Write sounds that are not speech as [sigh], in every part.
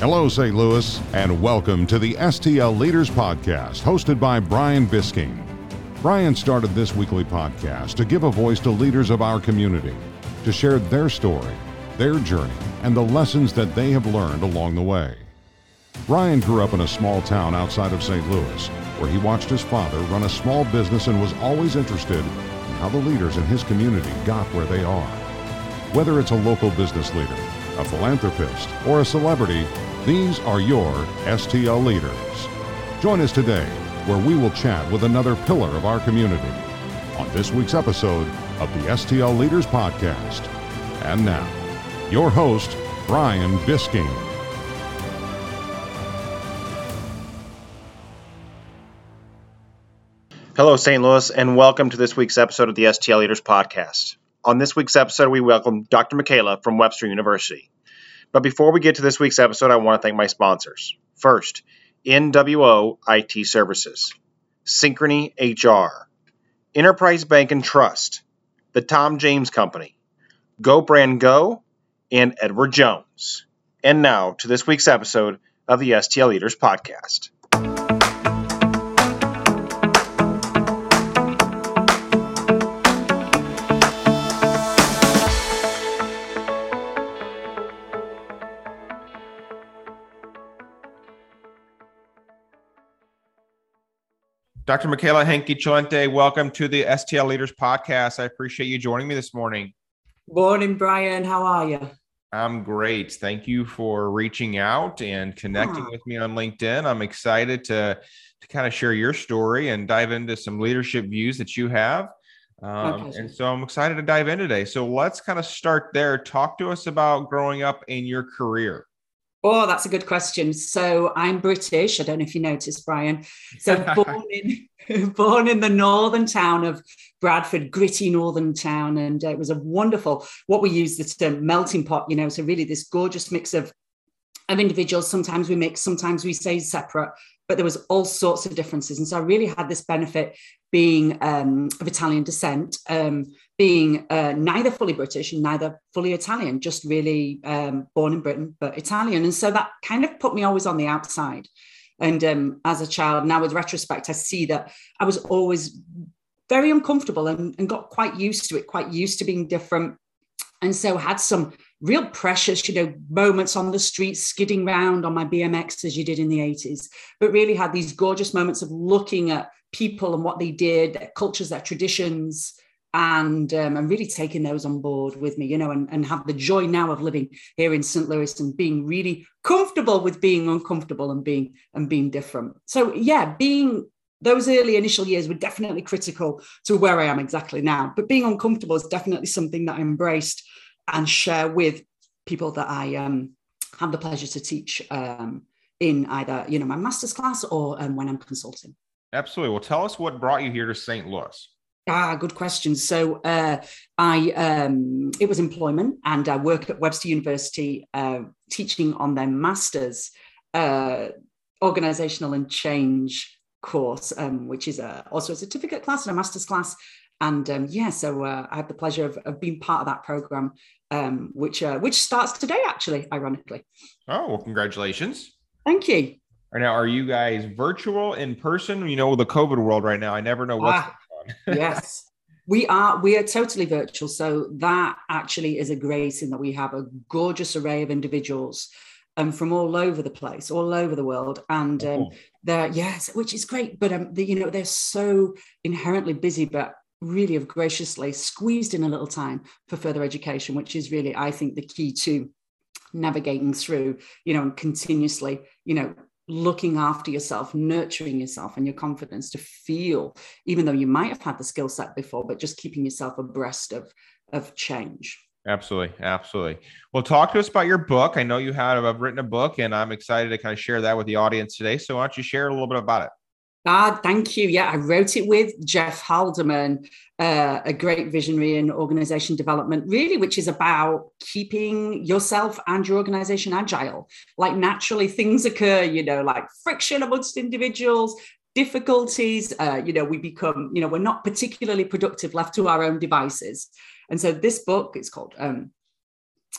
Hello, St. Louis, and welcome to the STL Leaders Podcast, hosted by Brian Bisking. Brian started this weekly podcast to give a voice to leaders of our community, to share their story, their journey, and the lessons that they have learned along the way. Brian grew up in a small town outside of St. Louis, where he watched his father run a small business and was always interested in how the leaders in his community got where they are. Whether it's a local business leader, a philanthropist, or a celebrity, these are your STL leaders. Join us today where we will chat with another pillar of our community on this week's episode of the STL Leaders Podcast. And now, your host, Brian Bisking. Hello, St. Louis, and welcome to this week's episode of the STL Leaders Podcast. On this week's episode, we welcome Dr. Michaela from Webster University. But before we get to this week's episode, I want to thank my sponsors. First, NWO IT Services, Synchrony HR, Enterprise Bank and Trust, the Tom James Company, Go Brand Go, and Edward Jones. And now to this week's episode of the STL Leaders Podcast. Dr. Michaela Henke Cholente, welcome to the STL Leaders Podcast. I appreciate you joining me this morning. Morning, Brian. How are you? I'm great. Thank you for reaching out and connecting with me on LinkedIn. I'm excited to, to kind of share your story and dive into some leadership views that you have. Um, and so I'm excited to dive in today. So let's kind of start there. Talk to us about growing up in your career. Oh, that's a good question. So I'm British. I don't know if you noticed, Brian. So [laughs] born in [laughs] born in the northern town of Bradford, gritty northern town, and uh, it was a wonderful. What we use the term melting pot. You know, so really this gorgeous mix of of individuals. Sometimes we mix, sometimes we stay separate, but there was all sorts of differences. And so I really had this benefit being um, of Italian descent. Um, being uh, neither fully British and neither fully Italian, just really um, born in Britain, but Italian. And so that kind of put me always on the outside. And um, as a child, now with retrospect, I see that I was always very uncomfortable and, and got quite used to it, quite used to being different. And so had some real precious, you know, moments on the streets, skidding round on my BMX as you did in the 80s, but really had these gorgeous moments of looking at people and what they did, their cultures, their traditions, and um, and really taking those on board with me, you know, and, and have the joy now of living here in St. Louis and being really comfortable with being uncomfortable and being and being different. So yeah, being those early initial years were definitely critical to where I am exactly now. But being uncomfortable is definitely something that I embraced and share with people that I um, have the pleasure to teach um, in either you know my master's class or um, when I'm consulting. Absolutely. Well, tell us what brought you here to St. Louis. Ah, good question. So uh, I um, it was employment, and I work at Webster University uh, teaching on their masters uh, organizational and change course, um, which is a, also a certificate class and a master's class. And um, yeah, so uh, I had the pleasure of, of, being part of that program, um, which uh, which starts today, actually, ironically. Oh, well, congratulations! Thank you. Right now, are you guys virtual, in person? You know, the COVID world right now, I never know what's ah yes. We are we are totally virtual. So that actually is a great thing that we have a gorgeous array of individuals um, from all over the place, all over the world. And um, oh. they're yes, which is great. But um, the, you know, they're so inherently busy, but really have graciously squeezed in a little time for further education, which is really, I think, the key to navigating through, you know, and continuously, you know, looking after yourself, nurturing yourself and your confidence to feel, even though you might have had the skill set before, but just keeping yourself abreast of, of change. Absolutely. Absolutely. Well, talk to us about your book. I know you have I've written a book and I'm excited to kind of share that with the audience today. So why don't you share a little bit about it? Ah, thank you. Yeah, I wrote it with Jeff Haldeman, uh, a great visionary in organization development, really, which is about keeping yourself and your organization agile. Like naturally, things occur, you know, like friction amongst individuals, difficulties. Uh, you know, we become, you know, we're not particularly productive left to our own devices. And so this book, it's called um,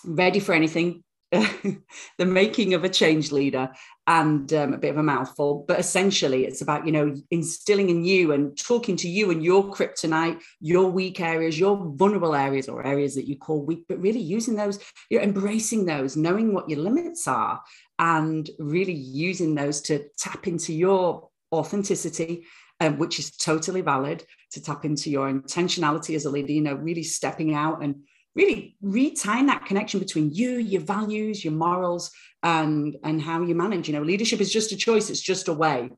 Ready for Anything [laughs] the making of a change leader and um, a bit of a mouthful but essentially it's about you know instilling in you and talking to you and your kryptonite your weak areas your vulnerable areas or areas that you call weak but really using those you're embracing those knowing what your limits are and really using those to tap into your authenticity um, which is totally valid to tap into your intentionality as a leader you know really stepping out and really retying that connection between you, your values, your morals, and and how you manage. You know, leadership is just a choice; it's just a way,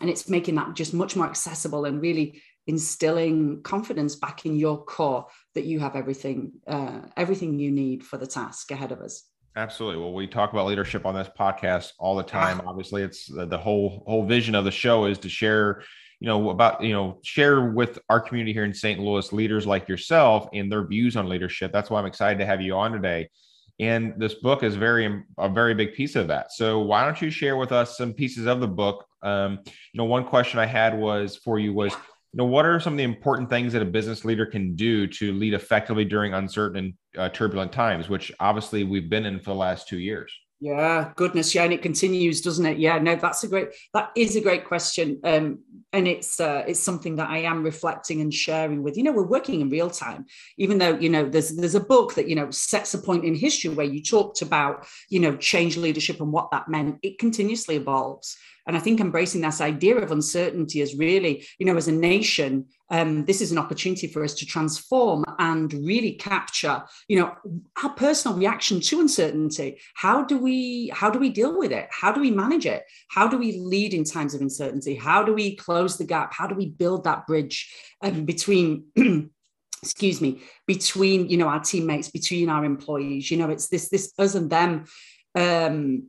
and it's making that just much more accessible and really instilling confidence back in your core that you have everything uh, everything you need for the task ahead of us. Absolutely. Well, we talk about leadership on this podcast all the time. Obviously, it's the, the whole whole vision of the show is to share you know about you know share with our community here in st louis leaders like yourself and their views on leadership. That's why i'm excited to have you on today. And this book is very a very big piece of that. So why don't you share with us some pieces of the book? Um, you know one question i had was for you was you know what are some of the important things that a business leader can do to lead effectively during uncertain and uh, turbulent times which obviously we've been in for the last two years yeah, goodness, yeah, and it continues, doesn't it? Yeah, no, that's a great, that is a great question, um, and it's uh, it's something that I am reflecting and sharing with. You know, we're working in real time, even though you know there's there's a book that you know sets a point in history where you talked about you know change leadership and what that meant. It continuously evolves, and I think embracing this idea of uncertainty is really, you know, as a nation, um, this is an opportunity for us to transform and really capture, you know, our personal reaction to uncertainty. How do we how do we deal with it? How do we manage it? How do we lead in times of uncertainty? How do we close the gap? How do we build that bridge um, between? [clears throat] excuse me between you know our teammates between our employees you know it's this this us and them um,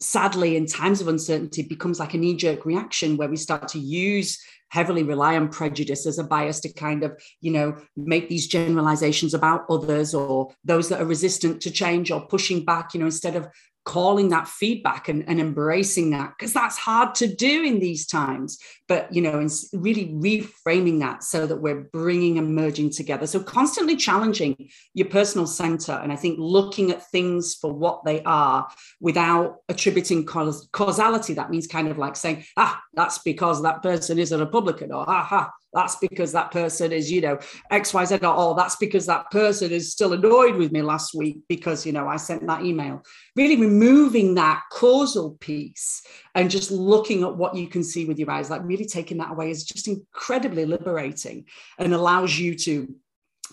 sadly in times of uncertainty becomes like a knee-jerk reaction where we start to use heavily rely on prejudice as a bias to kind of you know make these generalizations about others or those that are resistant to change or pushing back you know instead of calling that feedback and, and embracing that because that's hard to do in these times. But you know and really reframing that so that we're bringing and merging together. So constantly challenging your personal center and i think looking at things for what they are without attributing caus- causality. That means kind of like saying ah that's because that person is a republican or aha that's because that person is, you know, XYZ, or oh, that's because that person is still annoyed with me last week because, you know, I sent that email. Really removing that causal piece and just looking at what you can see with your eyes, like really taking that away is just incredibly liberating and allows you to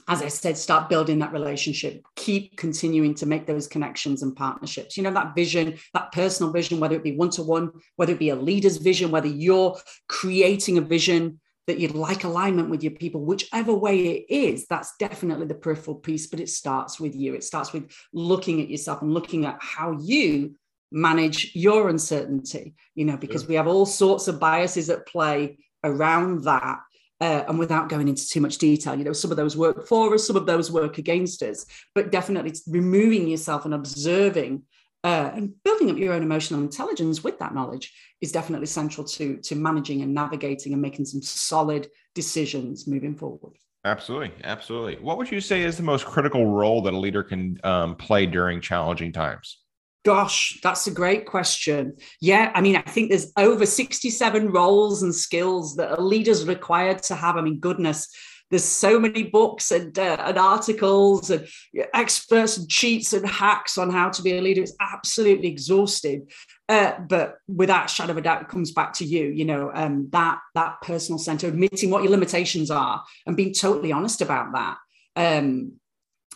as I said, start building that relationship, keep continuing to make those connections and partnerships. You know, that vision, that personal vision, whether it be one to one, whether it be a leader's vision, whether you're creating a vision that you'd like alignment with your people, whichever way it is, that's definitely the peripheral piece, but it starts with you. It starts with looking at yourself and looking at how you manage your uncertainty, you know, because we have all sorts of biases at play around that. Uh, and without going into too much detail, you know, some of those work for us, some of those work against us, but definitely removing yourself and observing uh, and building up your own emotional intelligence with that knowledge is definitely central to to managing and navigating and making some solid decisions moving forward absolutely absolutely what would you say is the most critical role that a leader can um, play during challenging times Gosh, that's a great question. Yeah, I mean, I think there's over 67 roles and skills that a leader's required to have. I mean, goodness, there's so many books and, uh, and articles and experts and cheats and hacks on how to be a leader. It's absolutely exhausting. Uh, but without a shadow of a doubt, it comes back to you, you know, um, that that personal center, admitting what your limitations are and being totally honest about that. Um,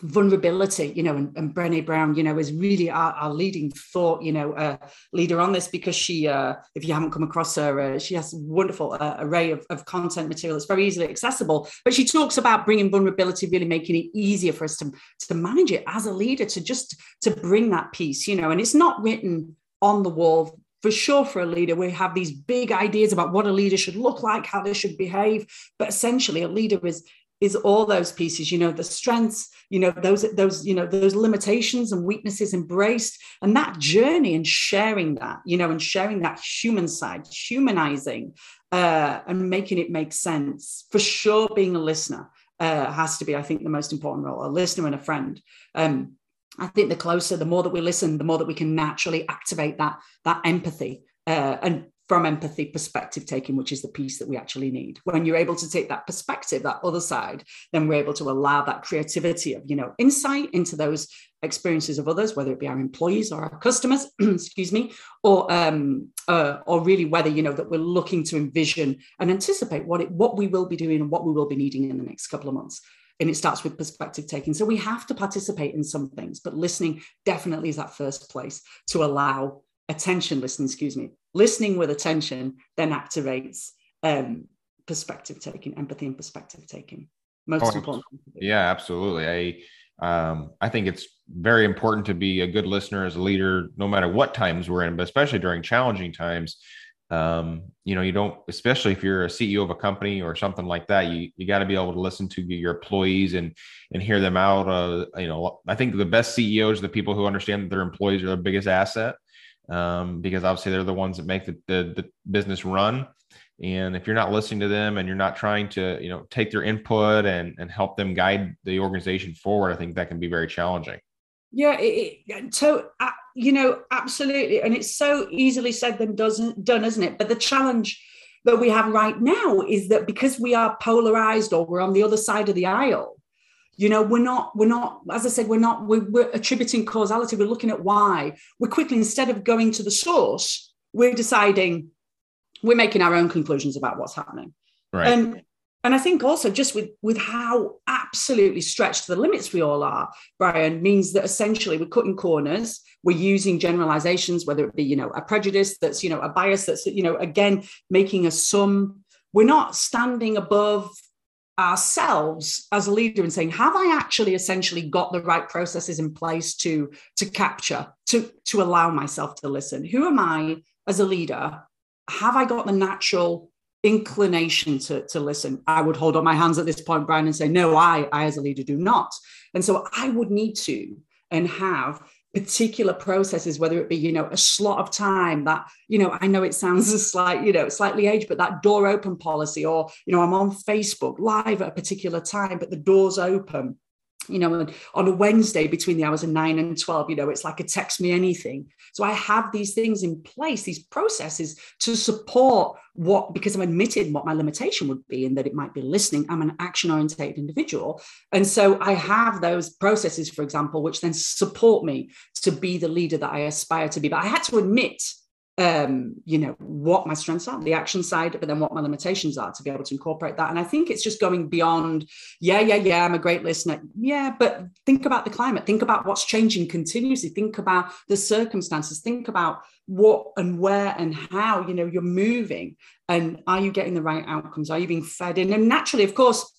vulnerability, you know, and, and Brené Brown, you know, is really our, our leading thought, you know, uh, leader on this because she, uh, if you haven't come across her, uh, she has a wonderful uh, array of, of content material that's very easily accessible. But she talks about bringing vulnerability, really making it easier for us to, to manage it as a leader, to just to bring that piece, you know, and it's not written on the wall for sure for a leader we have these big ideas about what a leader should look like how they should behave but essentially a leader is is all those pieces you know the strengths you know those those you know those limitations and weaknesses embraced and that journey and sharing that you know and sharing that human side humanizing uh, and making it make sense. For sure being a listener uh, has to be i think the most important role. A listener and a friend. Um, I think the closer, the more that we listen, the more that we can naturally activate that that empathy uh, and from empathy perspective taking, which is the piece that we actually need. When you're able to take that perspective, that other side, then we're able to allow that creativity of, you know, insight into those experiences of others, whether it be our employees or our customers, [clears throat] excuse me, or um, uh, or really whether you know that we're looking to envision and anticipate what it what we will be doing and what we will be needing in the next couple of months. And it starts with perspective taking. So we have to participate in some things, but listening definitely is that first place to allow attention listening, excuse me, listening with attention then activates um, perspective taking, empathy and perspective taking. Most oh, important. Yeah, absolutely. I um, I think it's very important to be a good listener as a leader, no matter what times we're in, but especially during challenging times. Um, you know, you don't, especially if you're a CEO of a company or something like that, you you got to be able to listen to your employees and and hear them out. Uh, you know, I think the best CEOs are the people who understand that their employees are their biggest asset, um, because obviously they're the ones that make the, the, the business run. And if you're not listening to them and you're not trying to you know take their input and and help them guide the organization forward i think that can be very challenging. Yeah it, it, so uh, you know absolutely. And it's so easily said than doesn't done isn't it? But the challenge that we have right now is that because we are polarized or we're on the other side of the aisle you know we're not we're not as i said we're not we're, we're attributing causality we're looking at why we're quickly instead of going to the source we're deciding we're making our own conclusions about what's happening. Right. Um, and I think also just with with how absolutely stretched to the limits we all are, Brian, means that essentially we're cutting corners. We're using generalizations, whether it be you know a prejudice that's you know a bias that's you know again making a sum. We're not standing above ourselves as a leader and saying have i actually essentially got the right processes in place to to capture to to allow myself to listen who am i as a leader have I got the natural inclination to, to listen? I would hold up my hands at this point, Brian, and say, no, I, I as a leader do not. And so I would need to and have particular processes, whether it be, you know, a slot of time that, you know, I know it sounds [laughs] a slight, you know, slightly aged, but that door open policy, or, you know, I'm on Facebook live at a particular time, but the door's open you know, on a Wednesday between the hours of nine and 12, you know, it's like a text me anything. So I have these things in place, these processes to support what, because I'm admitted what my limitation would be and that it might be listening. I'm an action oriented individual. And so I have those processes, for example, which then support me to be the leader that I aspire to be. But I had to admit um, you know, what my strengths are, the action side, but then what my limitations are to be able to incorporate that. And I think it's just going beyond, yeah, yeah, yeah, I'm a great listener. Yeah, but think about the climate, think about what's changing continuously, think about the circumstances, think about what and where and how, you know, you're moving. And are you getting the right outcomes? Are you being fed in? And naturally, of course,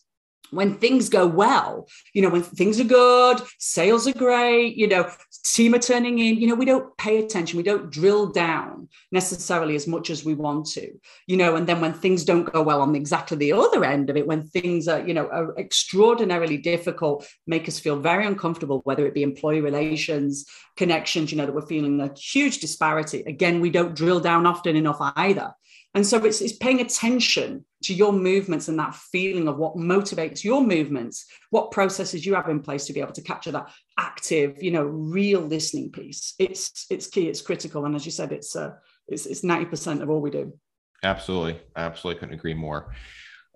when things go well, you know, when things are good, sales are great, you know, team are turning in, you know, we don't pay attention, we don't drill down necessarily as much as we want to, you know, and then when things don't go well on exactly the other end of it, when things are, you know, are extraordinarily difficult, make us feel very uncomfortable, whether it be employee relations, connections, you know, that we're feeling a huge disparity. Again, we don't drill down often enough either. And so it's, it's paying attention to your movements and that feeling of what motivates your movements, what processes you have in place to be able to capture that active, you know, real listening piece. It's it's key, it's critical. And as you said, it's uh, it's, it's 90% of all we do. Absolutely. Absolutely couldn't agree more.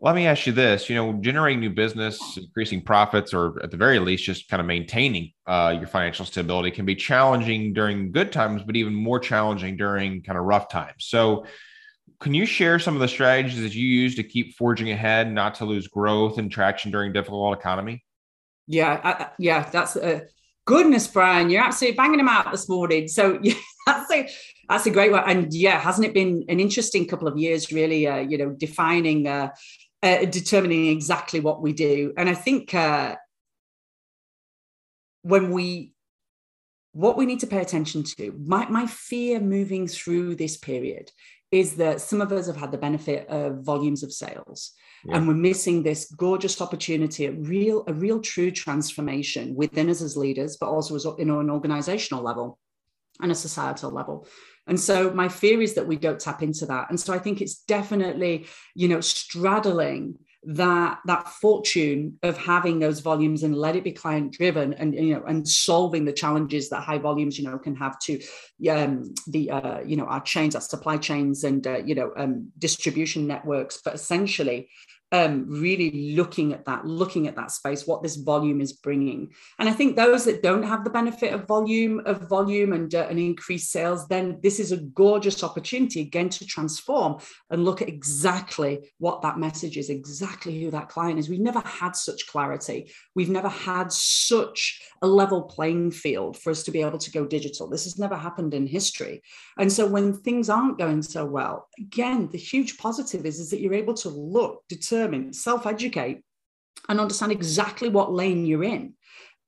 Let me ask you this, you know, generating new business, increasing profits, or at the very least, just kind of maintaining uh, your financial stability can be challenging during good times, but even more challenging during kind of rough times. So can you share some of the strategies that you use to keep forging ahead, not to lose growth and traction during difficult economy? Yeah, I, yeah, that's a goodness, Brian. You're absolutely banging them out this morning. So [laughs] yeah, that's a that's a great one. And yeah, hasn't it been an interesting couple of years, really? Uh, you know, defining, uh, uh, determining exactly what we do. And I think uh, when we what we need to pay attention to my, my fear moving through this period is that some of us have had the benefit of volumes of sales. Yeah. and we're missing this gorgeous opportunity a real a real true transformation within us as leaders but also as in an organizational level and a societal level. And so my fear is that we don't tap into that. And so i think it's definitely you know straddling that that fortune of having those volumes and let it be client driven and you know and solving the challenges that high volumes you know can have to um, the uh, you know our chains our supply chains and uh, you know um, distribution networks. But essentially um, really looking at that, looking at that space, what this volume is bringing. And I think those that don't have the benefit of volume, of volume and, uh, and increased sales, then this is a gorgeous opportunity again to transform and look at exactly what that message is, exactly who that client is. We've never had such clarity. We've never had such a level playing field for us to be able to go digital. This has never happened in history. And so when things aren't going so well, again, the huge positive is, is that you're able to look, determine determine, self educate, and understand exactly what lane you're in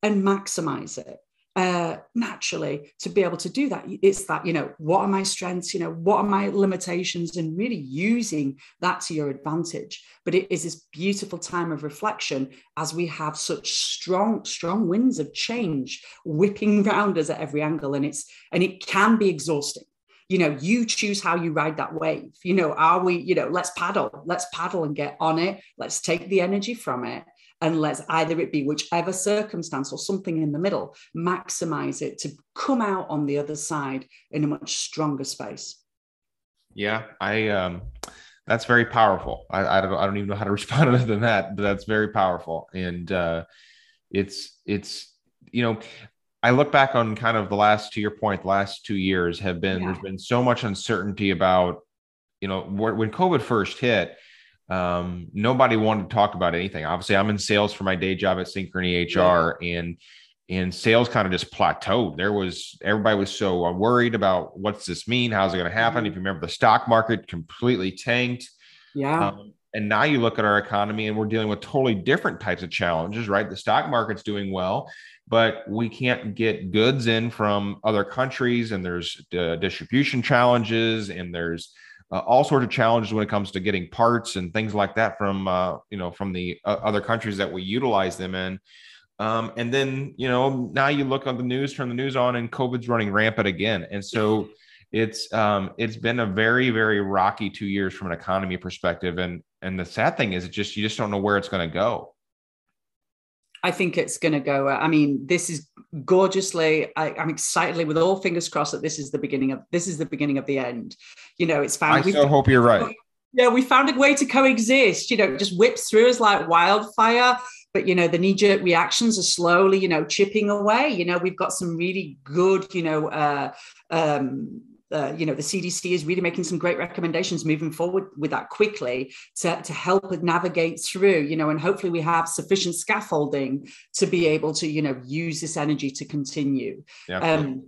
and maximize it. Uh, naturally, to be able to do that, it's that, you know, what are my strengths? You know, what are my limitations? And really using that to your advantage. But it is this beautiful time of reflection as we have such strong, strong winds of change whipping [laughs] round us at every angle. And it's, and it can be exhausting you know you choose how you ride that wave. You know are we you know let's paddle let's paddle and get on it. Let's take the energy from it and let's either it be whichever circumstance or something in the middle maximize it to come out on the other side in a much stronger space. Yeah i um that's very powerful. I i don't, I don't even know how to [laughs] respond other than that but that's very powerful. And uh it's it's you know I look back on kind of the last, to your point, the last two years have been, yeah. there's been so much uncertainty about, you know, when COVID first hit, um, nobody wanted to talk about anything. Obviously, I'm in sales for my day job at Synchrony HR, yeah. and and sales kind of just plateaued. There was everybody was so worried about what's this mean? How's it going to happen? Mm-hmm. If you remember, the stock market completely tanked. Yeah. Um, and now you look at our economy, and we're dealing with totally different types of challenges. Right, the stock market's doing well, but we can't get goods in from other countries and there's uh, distribution challenges and there's uh, all sorts of challenges when it comes to getting parts and things like that from uh, you know from the uh, other countries that we utilize them in. Um, and then you know now you look on the news turn the news on and covid's running rampant again. And so it's um, it's been a very very rocky two years from an economy perspective. And and the sad thing is it just you just don't know where it's going to go I think it's going to go. Uh, I mean, this is gorgeously. I, am excitedly, with all fingers crossed, that this is the beginning of this is the beginning of the end. You know, it's found. I so hope you're right. Yeah, we found a way to coexist. You know, just whips through us like wildfire. But you know, the knee-jerk reactions are slowly, you know, chipping away. You know, we've got some really good, you know, uh, um, uh, you know, the CDC is really making some great recommendations moving forward with that quickly to, to help navigate through, you know, and hopefully we have sufficient scaffolding to be able to, you know, use this energy to continue. Yeah, um,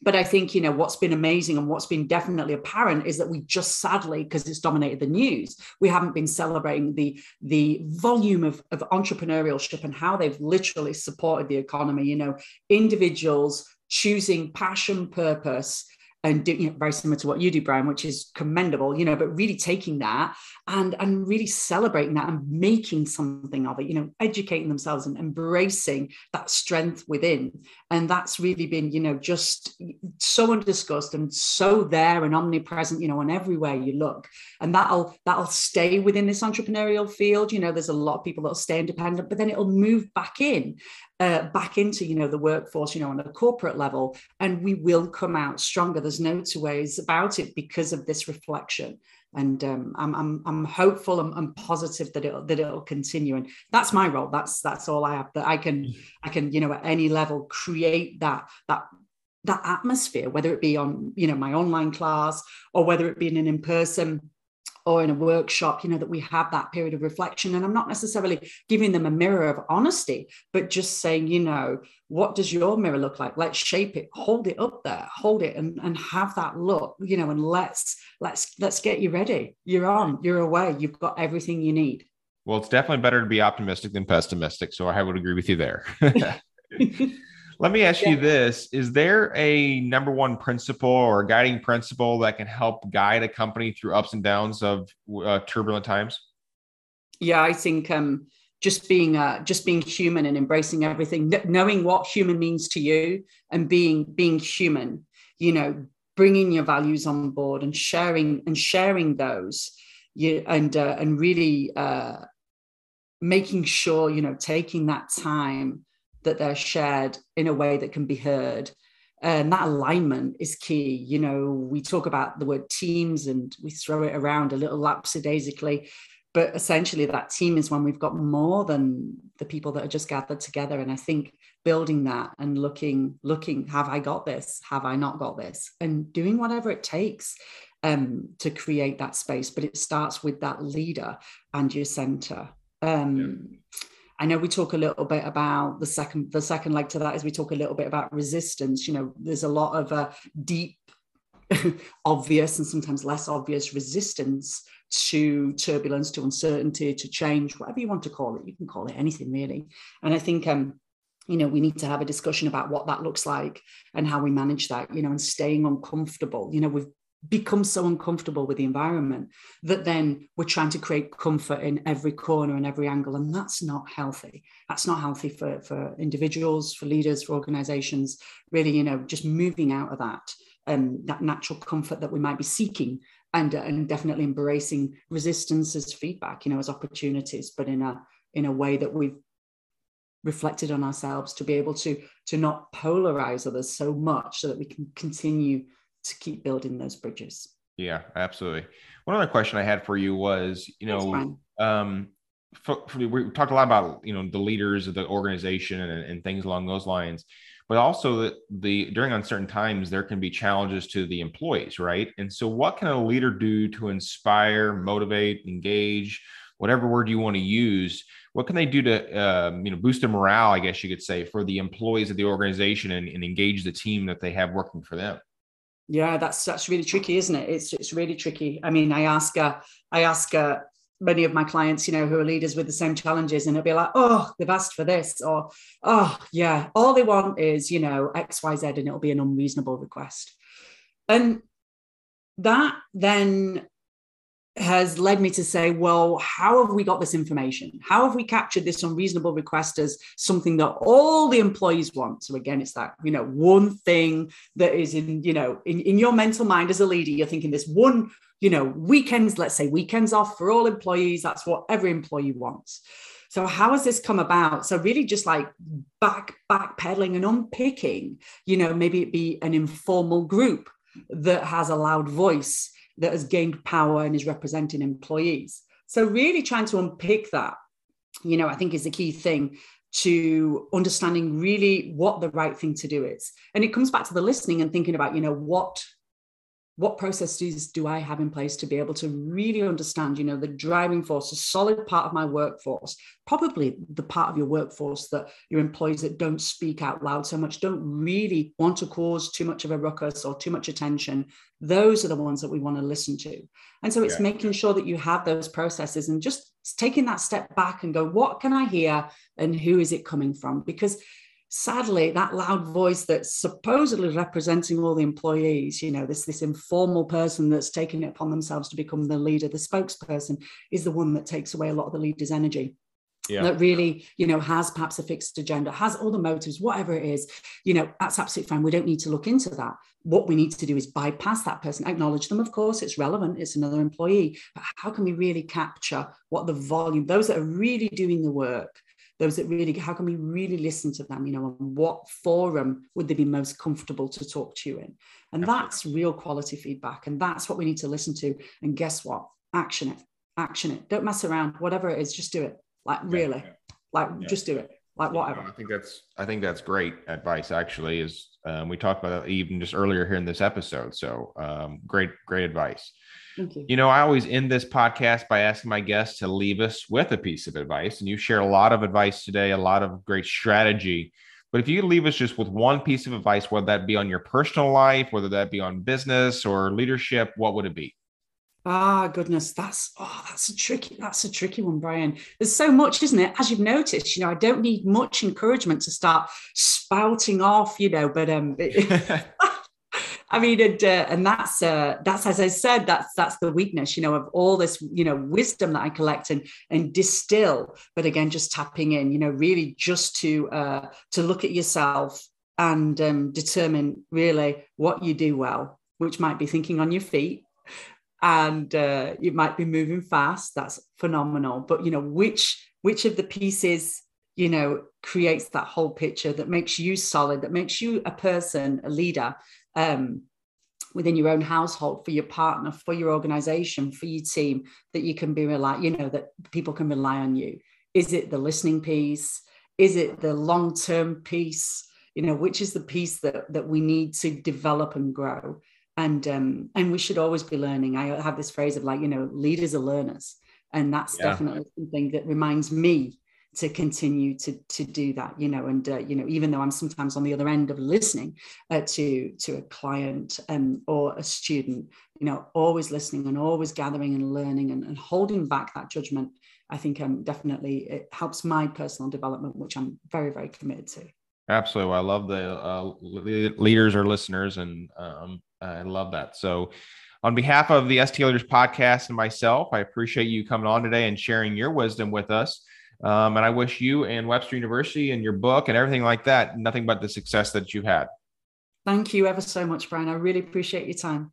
but I think, you know, what's been amazing and what's been definitely apparent is that we just sadly, because it's dominated the news, we haven't been celebrating the, the volume of, of entrepreneurship and how they've literally supported the economy, you know, individuals choosing passion, purpose, and do, you know, very similar to what you do, Brian, which is commendable, you know, but really taking that and and really celebrating that and making something of it, you know, educating themselves and embracing that strength within. And that's really been, you know, just so undiscussed and so there and omnipresent, you know, on everywhere you look. And that'll that'll stay within this entrepreneurial field. You know, there's a lot of people that'll stay independent, but then it'll move back in uh, back into you know the workforce you know on a corporate level and we will come out stronger. There's no two ways about it because of this reflection. And um, I'm, I'm, I'm hopeful and, and positive that it'll that it'll continue. And that's my role. That's that's all I have that I can mm. I can you know at any level create that that that atmosphere whether it be on you know my online class or whether it be in an in-person or in a workshop, you know, that we have that period of reflection. And I'm not necessarily giving them a mirror of honesty, but just saying, you know, what does your mirror look like? Let's shape it, hold it up there, hold it and, and have that look, you know, and let's let's let's get you ready. You're on, you're away, you've got everything you need. Well, it's definitely better to be optimistic than pessimistic. So I would agree with you there. [laughs] [laughs] Let me ask yeah. you this Is there a number one principle or guiding principle that can help guide a company through ups and downs of uh, turbulent times? Yeah, I think um, just being uh, just being human and embracing everything, knowing what human means to you, and being being human. You know, bringing your values on board and sharing and sharing those. You and uh, and really uh, making sure you know taking that time that they're shared in a way that can be heard. And that alignment is key. You know we talk about the word teams and we throw it around a little lapsidaisically but essentially that team is when we've got more than the people that are just gathered together. And i think building that and looking looking have i got this? Have i not got this? and doing whatever it takes um, to create that space. But it starts with that leader and your center. Um, yeah. I know we talk a little bit about the second the second leg to that is we talk a little bit about resistance. You know, there's a lot of uh, deep, [laughs] obvious and sometimes less obvious resistance to turbulence, to uncertainty, to change, whatever you want to call it. You can call it anything really. And I think um, you know we need to have a discussion about what that looks like and how we manage that you know and staying uncomfortable you know we've become so uncomfortable with the environment that then we're trying to create comfort in every corner and every angle. And that's not healthy. That's not healthy for for individuals for leaders for organizations really you know just moving out of that um, that natural comfort that we might be seeking and uh, and definitely embracing resistance as feedback you know as opportunities but in a in a way that we've reflected on ourselves to be able to to not polarize others so much so that we can continue to keep building those bridges. Yeah, absolutely. One other question I had for you was, you know, um, for, for, we talked a lot about you know the leaders of the organization and, and things along those lines, but also that the during uncertain times there can be challenges to the employees, right? And so, what can a leader do to inspire, motivate, engage, whatever word you want to use? What can they do to um, you know boost the morale, I guess you could say, for the employees of the organization and, and engage the team that they have working for them? Yeah, that's that's really tricky, isn't it? It's it's really tricky. I mean, I ask uh, I ask uh, many of my clients, you know, who are leaders with the same challenges, and it'll be like, oh, they've asked for this, or oh, yeah, all they want is you know X, Y, Z, and it'll be an unreasonable request, and that then has led me to say, well, how have we got this information? How have we captured this unreasonable request as something that all the employees want? So again, it's that, you know, one thing that is in, you know, in, in your mental mind as a leader, you're thinking this one, you know, weekends, let's say weekends off for all employees. That's what every employee wants. So how has this come about? So really just like back backpedaling and unpicking, you know, maybe it be an informal group that has a loud voice that has gained power and is representing employees. So, really trying to unpick that, you know, I think is the key thing to understanding really what the right thing to do is. And it comes back to the listening and thinking about, you know, what what processes do I have in place to be able to really understand, you know, the driving force, a solid part of my workforce, probably the part of your workforce that your employees that don't speak out loud so much, don't really want to cause too much of a ruckus or too much attention. Those are the ones that we want to listen to. And so it's yeah. making sure that you have those processes and just taking that step back and go, what can I hear and who is it coming from? Because sadly that loud voice that's supposedly representing all the employees you know this this informal person that's taken it upon themselves to become the leader the spokesperson is the one that takes away a lot of the leader's energy. Yeah. that really you know has perhaps a fixed agenda has all the motives whatever it is you know that's absolutely fine. We don't need to look into that. What we need to do is bypass that person acknowledge them of course it's relevant it's another employee but how can we really capture what the volume those that are really doing the work those that really how can we really listen to them you know and what forum would they be most comfortable to talk to you in? And that's real quality feedback and that's what we need to listen to. And guess what? Action it action it. Don't mess around. Whatever it is just do it. Like really. Yeah. like yeah. just do it. Like whatever. I think that's i think that's great advice actually is um, we talked about that even just earlier here in this episode. So um, great great advice you. you know, I always end this podcast by asking my guests to leave us with a piece of advice. And you share a lot of advice today, a lot of great strategy. But if you could leave us just with one piece of advice, whether that be on your personal life, whether that be on business or leadership, what would it be? Ah, goodness, that's oh, that's a tricky, that's a tricky one, Brian. There's so much, isn't it? As you've noticed, you know, I don't need much encouragement to start spouting off, you know, but um [laughs] [laughs] I mean, and, uh, and that's uh, that's as I said, that's that's the weakness, you know, of all this, you know, wisdom that I collect and and distill. But again, just tapping in, you know, really just to uh, to look at yourself and um, determine really what you do well, which might be thinking on your feet, and uh, you might be moving fast. That's phenomenal. But you know, which which of the pieces you know creates that whole picture that makes you solid that makes you a person a leader um, within your own household for your partner for your organization for your team that you can be rely you know that people can rely on you. Is it the listening piece? Is it the long term piece? You know which is the piece that that we need to develop and grow? And um and we should always be learning. I have this phrase of like you know leaders are learners. And that's yeah. definitely something that reminds me to continue to to do that you know and uh, you know even though i'm sometimes on the other end of listening uh, to to a client um, or a student you know always listening and always gathering and learning and, and holding back that judgment i think um, definitely it helps my personal development which i'm very very committed to. Absolutely. I love the uh, leaders or listeners and um, i love that. So on behalf of the STL Leaders podcast and myself, I appreciate you coming on today and sharing your wisdom with us. Um, and I wish you and Webster University and your book and everything like that nothing but the success that you've had. Thank you ever so much, Brian. I really appreciate your time.